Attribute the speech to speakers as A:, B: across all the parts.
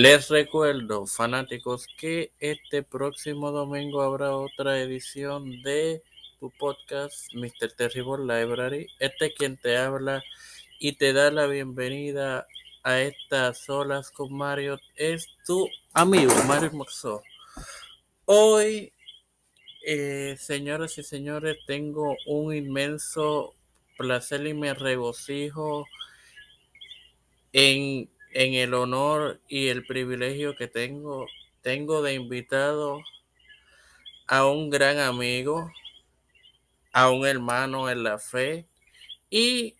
A: Les recuerdo, fanáticos, que este próximo domingo habrá otra edición de tu podcast, Mr. Terrible Library. Este es quien te habla y te da la bienvenida a estas olas con Mario. Es tu amigo, Mario Moxó. Hoy, eh, señoras y señores, tengo un inmenso placer y me regocijo en en el honor y el privilegio que tengo, tengo de invitado a un gran amigo, a un hermano en la fe y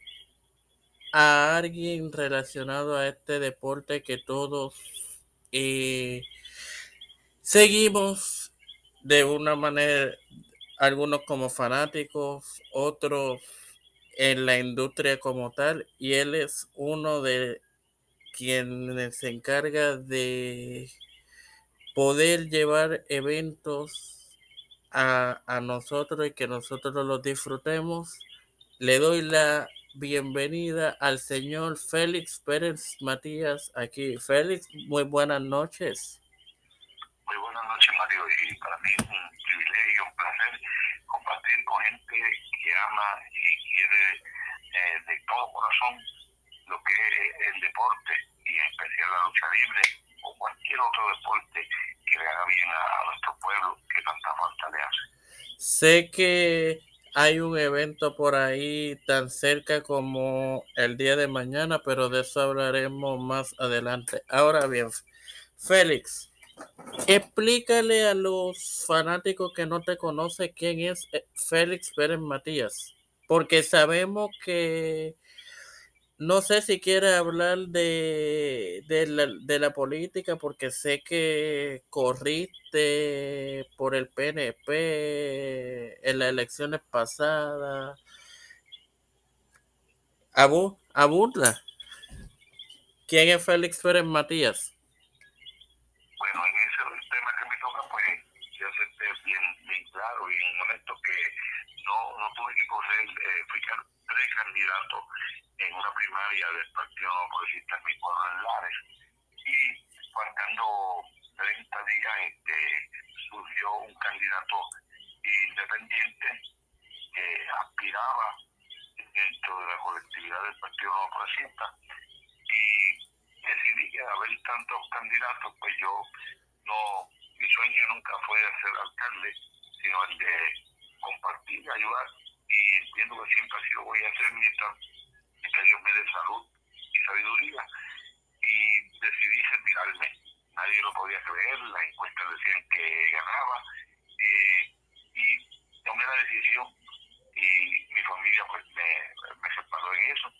A: a alguien relacionado a este deporte que todos eh, seguimos de una manera, algunos como fanáticos, otros en la industria como tal, y él es uno de quien se encarga de poder llevar eventos a, nosotros y que nosotros los disfrutemos. Le doy la bienvenida al señor Félix Pérez Matías aquí. Félix, muy buenas noches.
B: Muy buenas noches, Mario, y para mí es un privilegio, un placer compartir con gente que ama y quiere eh, de todo corazón lo que es el deporte y en especial la lucha libre o cualquier otro deporte que le haga bien a, nuestro pueblo que tanta falta le hace.
A: Sé que hay un evento por ahí tan cerca como el día de mañana, pero de eso hablaremos más adelante. Ahora bien, Félix, explícale a los fanáticos que no te conocen quién es eh, Félix Pérez Matías, porque sabemos que no sé si quiere hablar de, de, la, política porque sé que corriste por el PNP en las elecciones pasadas. Abu, Abunda. ¿Quién es Félix Pérez Matías?
B: Bueno, en ese tema que me toca, pues yo sé bien, bien claro y honesto que no, no tuve que correr, eh, fui precandidato en una primaria Partido No Progresista en mi pueblo en Lares y faltando 30 días este, surgió un candidato independiente que aspiraba dentro de la colectividad del Partido No Progresista y decidí que al haber tantos candidatos pues yo no mi sueño nunca fue ser alcalde sino el de compartir y ayudar y entiendo que siempre así lo voy a hacer mientras que Dios me dé salud y sabiduría y decidí retirarme. Nadie lo podía creer, las encuestas decían que ganaba eh, y tomé la decisión y mi familia pues me, me separó en eso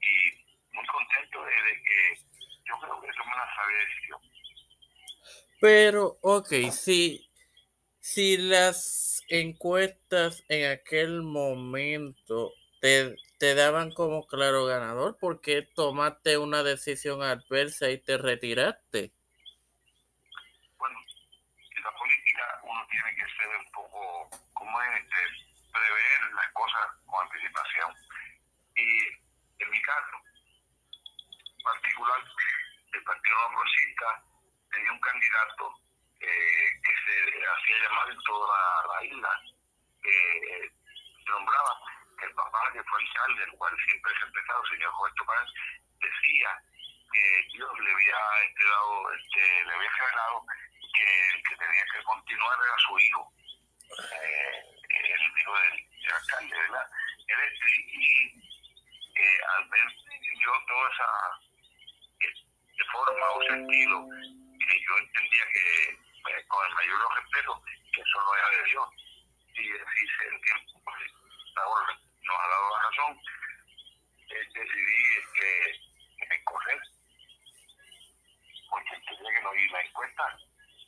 B: y muy contento de, que yo creo que tomé una sabia decisión.
A: Pero, ok, si, si las encuestas en aquel momento te, te daban como claro ganador, porque tomaste una decisión adversa y te retiraste?
B: Bueno, en la política uno tiene que ser un poco, como es, este, prever las cosas con anticipación. Y en mi caso, particular, el Partido Progresista tenía un candidato eh, que se hacía llamar en toda la, isla, que se nombraba el papá que fue alcalde, el cual siempre se ha empezado, el señor Roberto Paz, decía que Dios le había este, dado, este, le había revelado que el que tenía que continuar era su hijo, eh, el hijo del, alcalde, ¿verdad? Este, y eh, al ver yo toda esa eh, forma o sentido yo entendía que eh, con el mayor respeto que eso no era de Dios y así el tiempo pues, ahora nos ha dado la razón, decidí que escoger, porque entendía que no iba la encuesta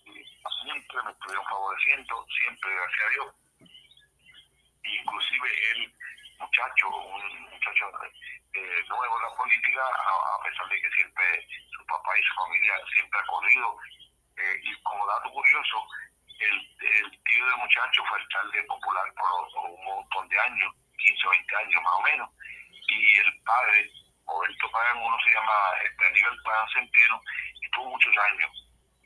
B: y siempre me estuvieron favoreciendo, siempre, gracias a Dios. Inclusive el muchacho, un muchacho eh, nuevo en la política, a, pesar de que siempre su papá y su familia siempre ha corrido, eh, y como dato curioso, el, el tío del muchacho fue alcalde popular por un montón de años 15 o 20 años más o menos, y el padre, Roberto Pagan, uno se llama este, Aníbal Pagan Centeno, estuvo muchos años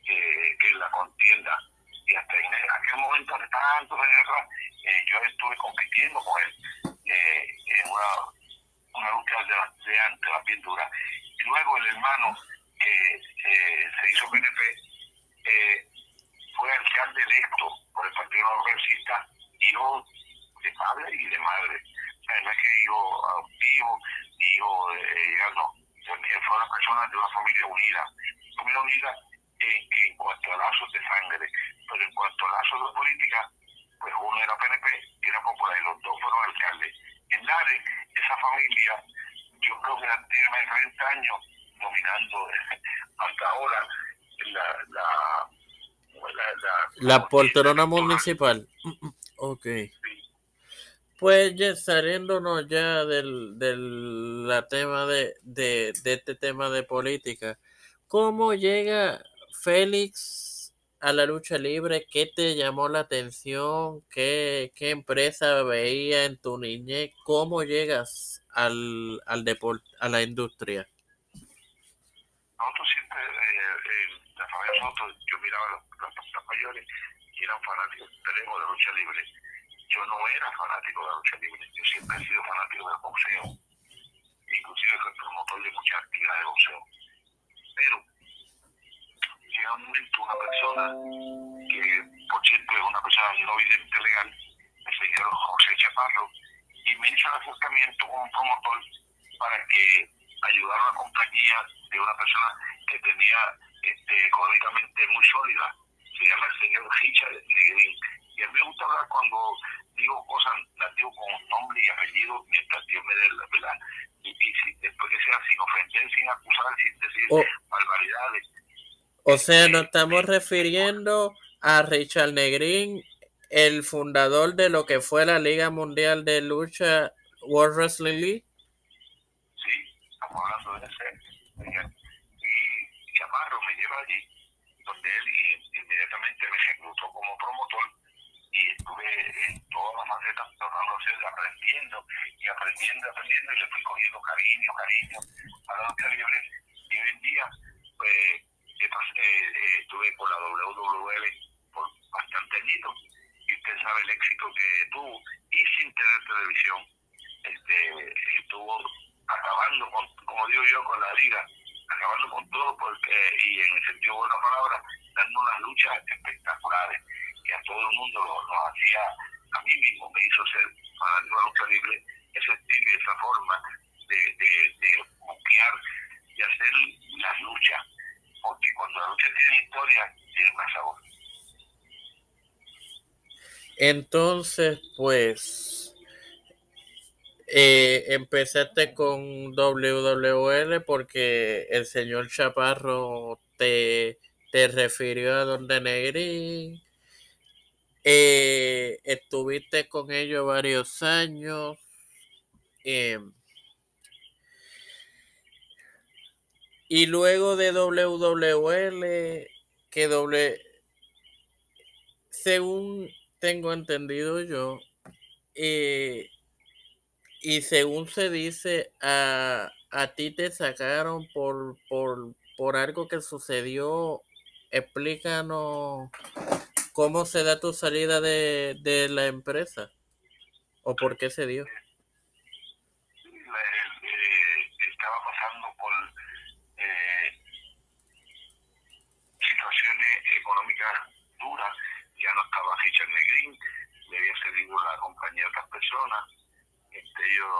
B: eh, en la contienda y hasta en aquel momento, hace tantos años atrás, eh, yo estuve compitiendo con él eh, en una, una lucha de, de ante la pintura. Y luego el hermano que se hizo PNP eh, fue alcalde electo por el Partido Progresista, hijo de padre y de madre. No es que hijo adoptivo, ni hijo de, eh, no, fue una persona de una familia unida. Familia unida en, en cuanto a lazos de sangre, pero en cuanto a lazos de política, pues uno era PNP y era popular, y los dos fueron alcaldes. En Lares, esa familia, yo creo que tiene más de 30 años dominando hasta ahora la, la, la,
A: la, la poltrona municipal. Ok.
B: Sí.
A: Pues ya saliéndonos ya del, del la tema de, de, de este tema de política, ¿cómo llega Félix a la lucha libre? ¿Qué te llamó la atención? ¿Qué, qué empresa veía en tu niñez? ¿Cómo llegas al, al deporte, a la industria?
B: Nosotros siempre, eh, eh, yo miraba los, los, los mayores y eran fanáticos de lucha libre. Yo no era fanático de la lucha libre, yo siempre he sido fanático del boxeo. Inclusive fui promotor de muchas actividades de boxeo. Pero llega un momento una persona que, por cierto, es una persona no vidente legal, el señor José Chaparro, y me hizo el acercamiento con un promotor para que ayudara a una compañía de una persona que tenía este, económicamente muy sólida. Se llama el señor Richard Negrín. Y a mí me gusta hablar cuando digo cosas, las digo con nombre y apellido, mientras Dios me dé la verdad. Y, y si, después que sea sin ofender, sin acusar, sin decir
A: Oh.
B: barbaridades.
A: O sea, nos estamos refiriendo a Richard Negrín, el fundador de lo que fue la Liga Mundial de Lucha World Wrestling League.
B: Sí, estamos hablando de ese. Y Chaparro me lleva allí, donde él inmediatamente me reclutó como promotor y estuve en todas las facetas hacer, aprendiendo y aprendiendo, aprendiendo y le fui cogiendo cariño, cariño a la lucha libre y hoy en día pues eh, eh, estuve con la WWL por bastante añitos y usted sabe el éxito que tuvo y sin tener televisión este estuvo acabando con, como digo yo, con la liga, acabando con todo porque, y en el sentido de la palabra, dando unas luchas espectaculares que a todo el mundo nos hacía, a mí mismo me hizo ser de la lucha libre, ese estilo y esa forma de, de, de buquear y hacer las luchas, porque cuando la lucha tiene historia, tiene más sabor.
A: Entonces, pues, eh, empezaste con WWL porque el señor Chaparro te, te refirió a Donde Negrín. Eh, estuviste con ellos varios años. eh, y luego de WWL, que doble, según tengo entendido yo, eh, y según se dice, a, a ti te sacaron por, por, por algo que sucedió. Explícanos cómo se da tu salida de, de la empresa o por qué se dio.
B: Sí, la- el- eh, estaba pasando por eh, situaciones económicas duras, ya no estaba Richard Negrín, le había cedido la compañía a otras personas, entre ellos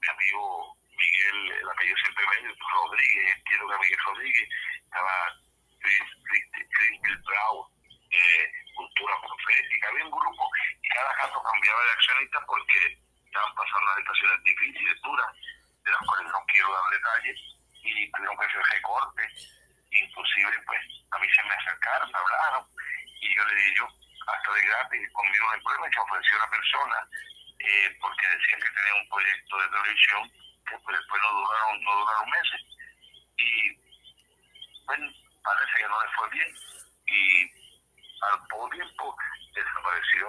B: mi amigo Miguel, el apellido siempre me Rodríguez, entiendo que Miguel Rodríguez, estaba Chris, Chris, Chris Bilbao, eh, Cultura Profética, había un grupo y cada caso cambiaba de accionista porque estaban pasando unas situaciones difíciles, duras, de las cuales no quiero dar detalles, y tuvieron que hacer recortes, inclusive pues a mí se me acercaron, me hablaron, y yo le dije yo, hasta de gratis, conmigo problema, y se ofreció una persona, eh, porque decían que tenía un proyecto de televisión, que pues, después no duraron, no duraron meses, y bueno, parece que no le fue bien, y al poco tiempo desapareció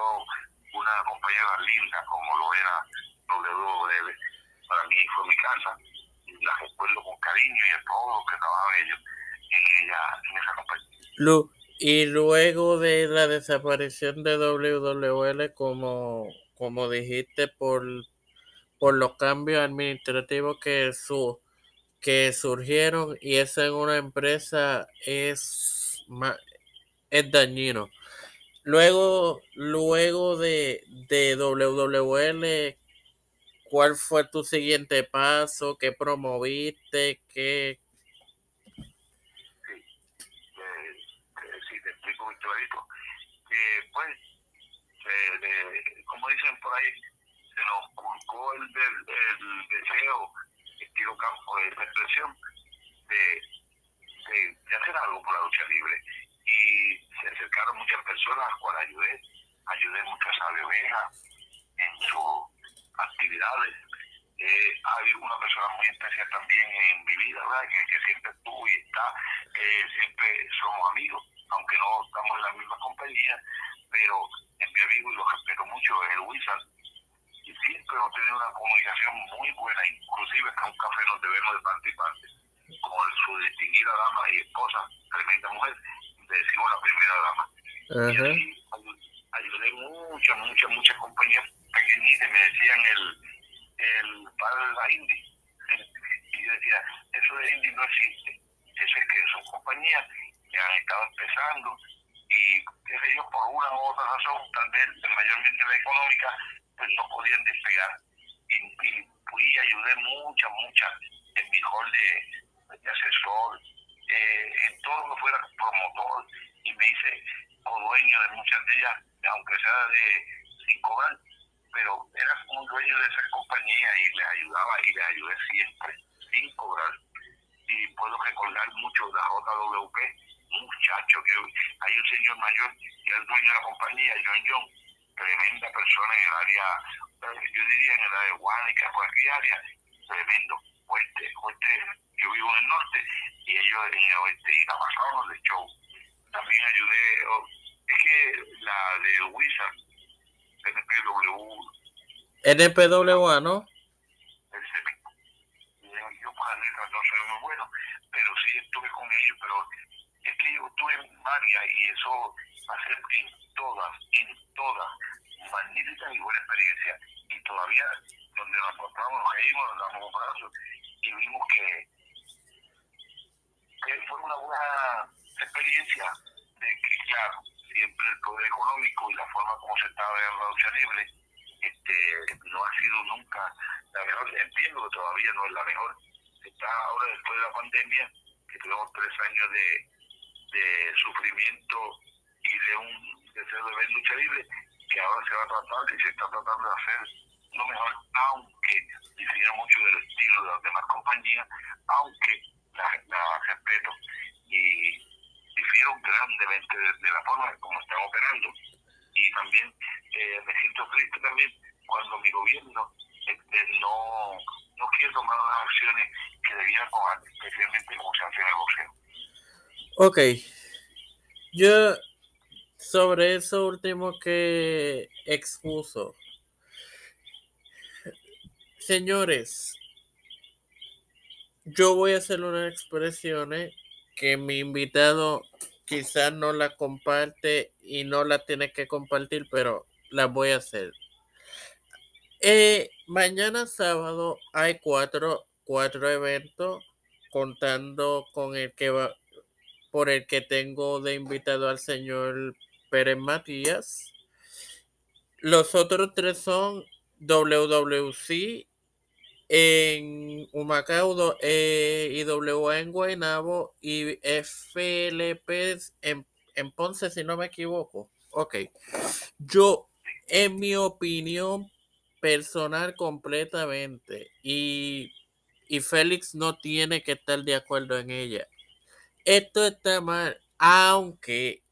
B: una compañera linda como lo era WWL. Para mí fue mi casa, y la recuerdo con cariño y a todos los que trabajaban ellos. en, ella, en esa compañía.
A: Lu y luego de la desaparición de WWL, como, como dijiste, por, por los cambios administrativos que, su, que surgieron y esa en una empresa es, es dañino. Luego, luego de, de WWL, ¿cuál fue tu siguiente paso? ¿Qué promoviste? ¿Qué,
B: pues, como dicen por ahí, se nos culcó el, el, deseo, estilo campo de expresión, de, de, hacer algo por la lucha libre. Y se acercaron muchas personas a las ayudé, ayudé muchas ovejas en sus actividades. Eh, hay una persona muy especial también en mi vida, ¿verdad? Que, que siempre estuvo y está, eh, siempre somos amigos, aunque no estamos en la misma compañía, pero es mi amigo y lo respeto mucho, es el Wizard. Y siempre hemos tenido una comunicación muy buena, inclusive que un café nos debemos de parte y parte. Como su distinguida dama y esposa, tremenda mujer, le decimos la primera dama. Y así ayudé muchas, muchas, muchas compañías pequeñitas, me decían el, el padre de la Indy. y yo decía, eso de Indy no existe. Eso es que son compañías que han estado empezando y qué sé yo, por una u otra razón, tal vez mayormente la económica, pues no podían despegar. Y, y y ayudé muchas, muchas en mi rol de, asesor, eh, en todo lo que fuera promotor, y me hice o dueño de muchas de ellas, aunque sea de sin cobrar, pero era como dueño de esa compañía y les ayudaba y les ayudé siempre, sin cobrar. Y puedo recordar mucho la JWP, muchacho, que hay un señor mayor que es el dueño de la compañía, John John, tremenda persona en el área, eh, yo diría en el área de Guánica, cualquier área, tremendo, fuerte, fuerte, yo vivo en el norte y ellos en el oeste y la pasaron de show. También ayudé, oh, es que la de Wizard, NPW.
A: NPWA, ¿no?
B: Yo para no soy muy bueno, pero sí estuve con ellos, pero es que yo estuve en varias y eso ser en todas, en todas, magníficas y buena experiencia. Y todavía, donde nos encontramos, nos reímos, nos damos un abrazo y vimos que, que fue una buena experiencia de que, claro, siempre el poder económico y la forma como se estaba viendo la lucha libre este, no ha sido nunca la mejor. Entiendo que todavía no es la mejor. Está ahora después de la pandemia, que tuvimos tres años de de sufrimiento y de un deseo de ver lucha libre que ahora se va a tratar y se está tratando de hacer lo mejor, aunque difiere mucho del estilo de las demás compañías, aunque la, respeto y difiero grandemente de, la forma en cómo están operando. Y también eh, me siento triste también cuando mi gobierno este, no, no quiere tomar las acciones que debía tomar, especialmente como se hace en el boxeo.
A: Ok. Yo sobre eso último que expuso. Señores, yo voy a hacer unas expresiones que mi invitado quizás no la comparte y no la tiene que compartir, pero las voy a hacer. Eh, mañana sábado hay cuatro, cuatro eventos contando con el que va, por el que tengo de invitado al señor Pérez Matías. Los otros tres son WWC en Humacao, eh, en Guaynabo y FLP en, en Ponce, si no me equivoco. Ok. Yo, en mi opinión personal completamente, y, y Félix no tiene que estar de acuerdo en ella esto está mal, aunque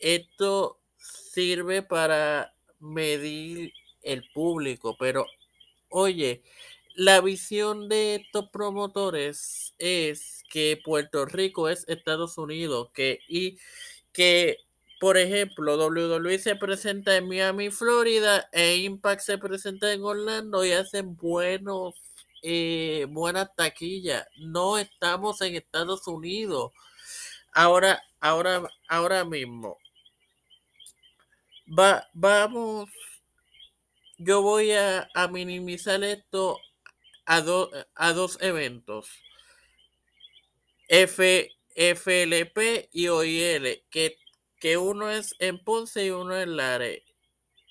A: esto sirve para medir el público, pero oye, la visión de estos promotores es que Puerto Rico es Estados Unidos, que y que por ejemplo, WWE se presenta en Miami, Florida, e Impact se presenta en Orlando y hacen buenos, eh, buenas taquillas. No estamos en Estados Unidos. Ahora, ahora, ahora mismo, va, vamos, yo voy a, a minimizar esto a, do, a dos eventos. F, FLP y OIL, que, que uno es en Ponce y uno en Lare,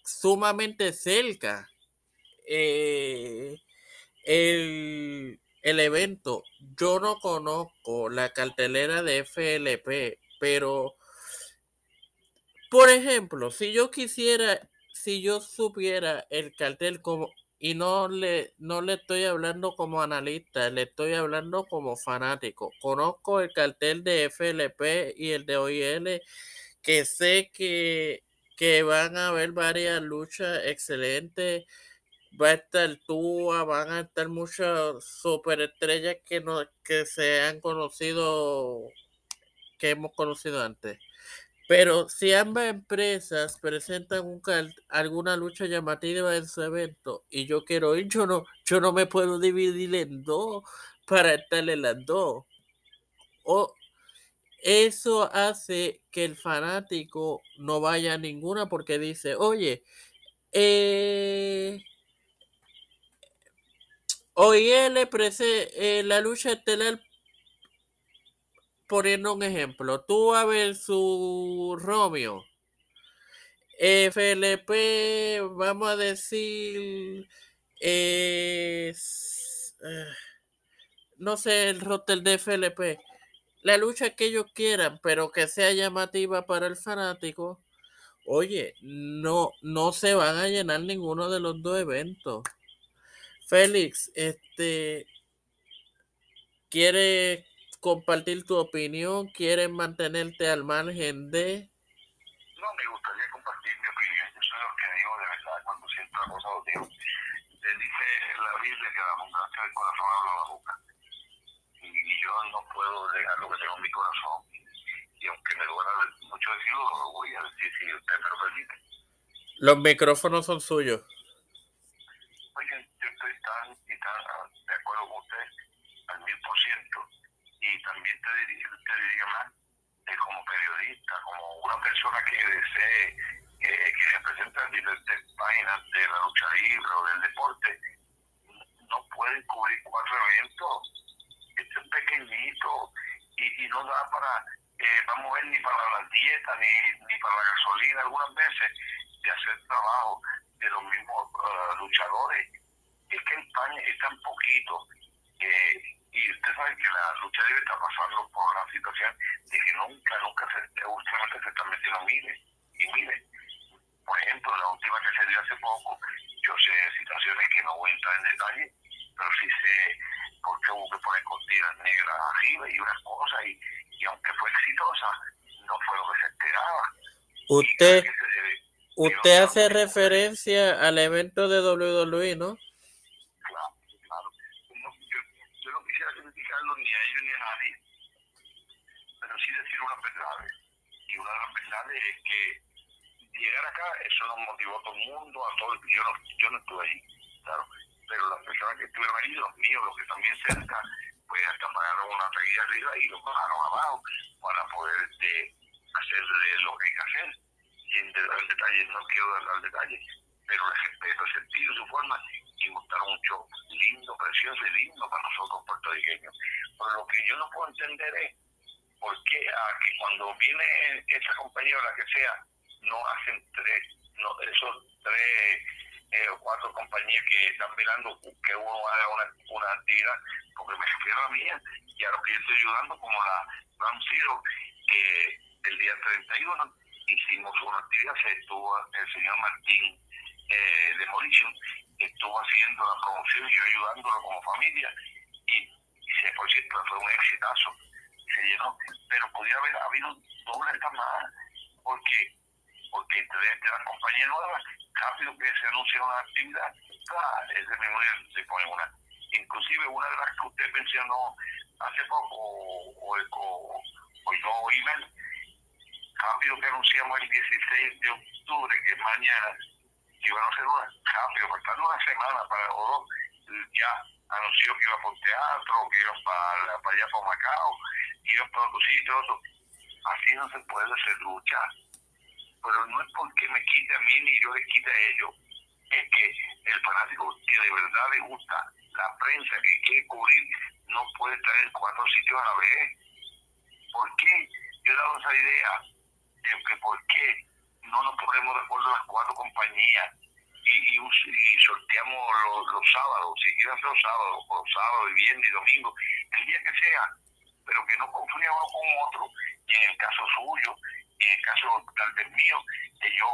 A: sumamente cerca. Eh, el, el evento, yo no conozco la cartelera de FLP, pero por ejemplo, si yo quisiera, si yo supiera el cartel como y no le no le estoy hablando como analista, le estoy hablando como fanático. Conozco el cartel de FLP y el de OIL que sé que que van a haber varias luchas excelentes va a estar Tua, van a estar muchas superestrellas que no, que se han conocido, que hemos conocido antes. Pero si ambas empresas presentan un alguna lucha llamativa en su evento y yo quiero ir, yo no, yo no me puedo dividir en dos para estar en las dos. O eso hace que el fanático no vaya a ninguna porque dice, oye, eh, Hoy él eh, la lucha estelar, poniendo un ejemplo, tú a ver su Romeo, FLP, vamos a decir, eh, no sé, el roster de FLP, la lucha que ellos quieran, pero que sea llamativa para el fanático, oye, no, no se van a llenar ninguno de los dos eventos. Félix, este, ¿quieres compartir tu opinión? ¿Quieres mantenerte al margen de...?
B: No, me gustaría compartir mi opinión. Yo soy lo que digo de verdad cuando siento la cosa, lo digo. Te dice la Biblia que la abundancia del corazón habla la boca. Y, y, yo no puedo dejar lo que tengo en mi corazón. Y aunque me duela mucho decirlo, lo voy a decir si usted me lo permite.
A: Los micrófonos son suyos.
B: También te diría, te diría más, eh, como periodista, como una persona que desee eh, que representa diferentes páginas de la lucha libre o del deporte, no pueden cubrir cuatro eventos. Esto es pequeñito y, y no da para, eh, vamos a ver, ni para la dieta ni, ni para la gasolina algunas veces de hacer trabajo de los mismos uh, luchadores. Es que en España es tan poquito. Eh, y usted sabe que la lucha libre está pasando por una situación de que nunca, nunca se, últimamente se está metiendo miles y miles. Por ejemplo, la última que se dio hace poco, yo sé situaciones que no voy a entrar en detalle, pero sí sé por qué hubo que poner cortinas negras arriba y unas cosas, y, y aunque fue exitosa, no fue lo que se esperaba.
A: Usted, usted hace referencia al evento de WWE, ¿no?
B: ni a ellos ni a nadie, pero sí decir unas verdades. Y una de las llegar acá, eso nos motivó a todo el mundo, a todo yo no, yo no estuve ahí, claro, pero las personas que estuvieron ahí, los míos, los que bien cerca, pues hasta pagaron una taquilla arriba y los bajaron abajo para poder este, hacer lo que hay que hacer. Sin dar detalles, no quiero dar detalles, pero les respeto el sentido, su forma y montaron un show lindo, precioso y lindo para nosotros puertorriqueños. Pero lo que yo no puedo entender es por qué que cuando viene esa compañía o la que sea, no hacen tres, no, esos tres eh, o cuatro compañías que están mirando que uno haga una, una actividad, porque me refiero a mía y a los que yo estoy ayudando, como la Ram Zero, que el día 31 hicimos una actividad, se estuvo el señor Martín eh, Demolition estuvo haciendo la promoción y yo ayudándolo como familia y, y se, por cierto fue un exitazo se llenó pero podía haber habido doble más porque porque entre las compañías nuevas rápido que se anuncia una actividad ese mismo día se pone una. Inclusive una de las que usted mencionó hace poco o, o, o rápido que anunciamos el 16 de octubre que es mañana iban a hacer una rápido, faltando una semana para o dos, ya anunció que iba por teatro, que iban para, para allá para Macao, que iban para otro sitio, otro. Así no se puede hacer lucha. Pero no es porque me quite a mí ni yo le quite a ellos. Es que el fanático que de verdad le gusta la prensa que quiere cubrir no puede estar en cuatro sitios a la vez. ¿Por qué? Yo he dado esa idea de que por qué no nos ponemos de acuerdo las cuatro compañías y, y, sorteamos los, sábados, si quieren los sábados, o sábados, y viernes y domingo, el día que sea, pero que no confunda uno con otro, y en el caso suyo, y en el caso tal vez mío, que yo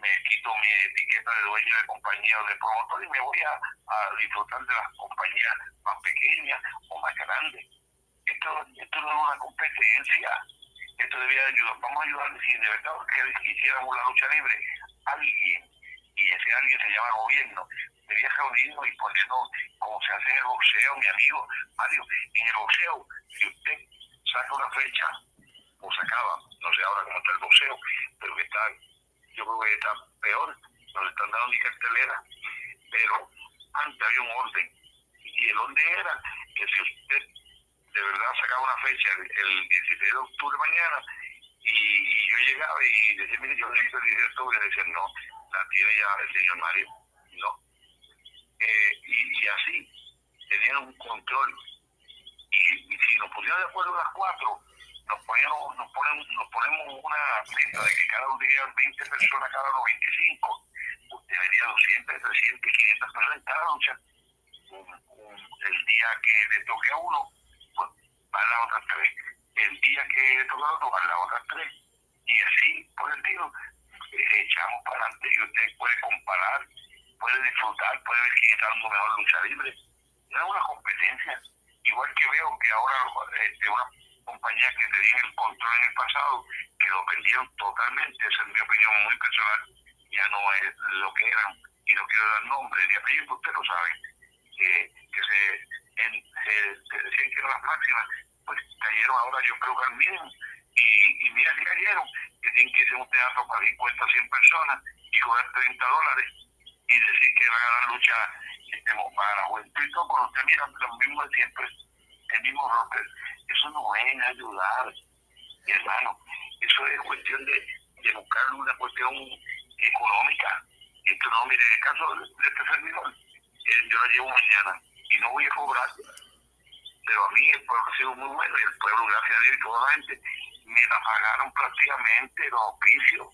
B: me quito mi etiqueta de dueño de compañía o de promotor y me voy a, a disfrutar de las compañías más pequeñas o más grandes. Esto, esto no es una competencia, esto debía ayudar, vamos a ayudar, si de verdad que hiciéramos la lucha libre, alguien y ese alguien se llama gobierno, debía reunirnos y ponernos como se hace en el boxeo, mi amigo Mario. En el boxeo, si usted saca una fecha o sacaba, no sé ahora cómo está el boxeo, pero que está, yo creo que está peor, no le están dando ni cartelera, pero antes había un orden, y el orden era que si usted de verdad sacaba una fecha el, 16 de octubre mañana, y, yo llegaba y decía, mire, yo necesito el 16 de octubre, y decían, no, la tiene ya el señor Mario, ¿no? Eh, y, así tenían un control. Y, si nos pusimos de acuerdo las cuatro, nos ponemos, nos ponemos, nos ponemos una meta de que cada uno diría 20 personas, cada uno 25. Usted vería 200, 300, 500 personas en cada lucha. el día que le toque a uno, pues van las otras tres. El día que le toque a otro, van las otras tres. Y así, por el tiro, echamos para adelante y usted puede comparar, puede disfrutar, puede ver quién está dando mejor lucha libre. No es una competencia. Igual que veo que ahora este, una compañía que tenía el control en el pasado, que lo perdieron totalmente, esa es mi opinión muy personal, ya no es lo que eran, y no quiero dar nombre ni apellido, usted lo sabe, que, que se, en, se, decían que eran las máximas, pues cayeron ahora yo creo que al mínimo, y, y mira que cayeron, que tienen que irse a un teatro para 50 100 personas y cobrar 30 dólares y decir que van a dar lucha este, para la juventud y todo, cuando usted mira lo mismo de siempre, el mismo rocker, eso no es ayudar, hermano, eso es cuestión de, de buscar una cuestión económica. Esto no, mire, en el caso de, este servidor, eh, yo la llevo mañana y no voy a cobrar, pero a mí el pueblo ha sido muy bueno y el pueblo, gracias a Dios y toda la gente, me la pagaron prácticamente los oficios.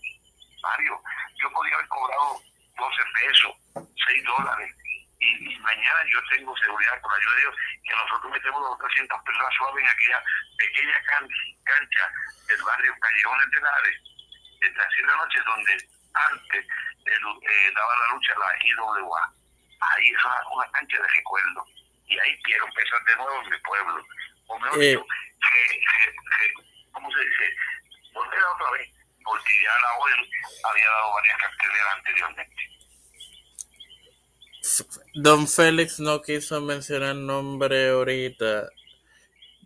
B: Mario, yo podía haber cobrado 12 pesos, 6 dólares, y, mañana yo tengo seguridad, con la ayuda de Dios, que nosotros metemos los 300 personas suaves en aquella pequeña cancha del barrio Callejones de Lares, de las 7 de la noche, donde antes eh, daba la lucha la IWA. Ahí es una, cancha de recuerdo. Y ahí quiero empezar de nuevo en mi pueblo. O mejor eh. dicho, ¿cómo se dice? Volver otra vez, porque ya la OEM había dado varias carteleras anteriormente.
A: Don Félix no quiso mencionar nombre ahorita.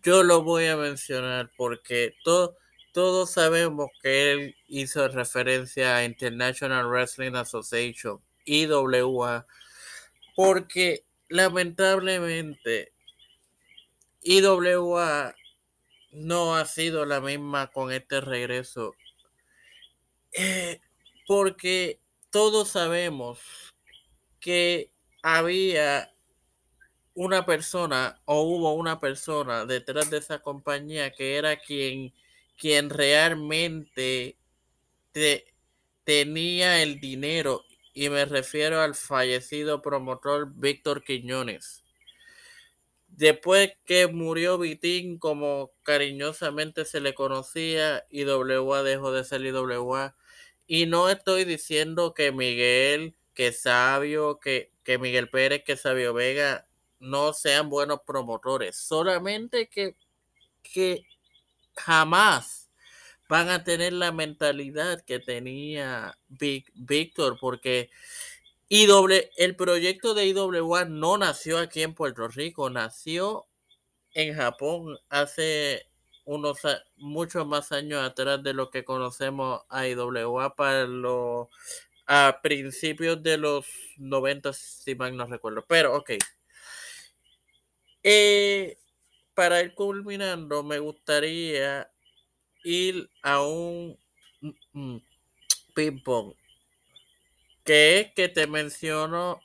A: Yo lo voy a mencionar porque todos sabemos que él hizo referencia a International Wrestling Association, IWA, porque lamentablemente IWA no ha sido la misma con este regreso. Eh, porque todos sabemos que había una persona o hubo una persona detrás de esa compañía que era quien, quien realmente tenía el dinero y me refiero al fallecido promotor Víctor Quiñones. Después que murió Vitín, como cariñosamente se le conocía, IWA dejó de ser IWA. Y no estoy diciendo que Miguel, que Sabio, que, que Miguel Pérez, que Sabio Vega no sean buenos promotores. Solamente que, que jamás van a tener la mentalidad que tenía Víctor, porque el proyecto de IWA no nació aquí en Puerto Rico, nació en Japón hace unos muchos más años atrás de lo que conocemos a IWA para los a principios de los 90, si mal no recuerdo. Pero, ok. Eh, para ir culminando, me gustaría ir a un mm, mm, ping-pong, que que te menciono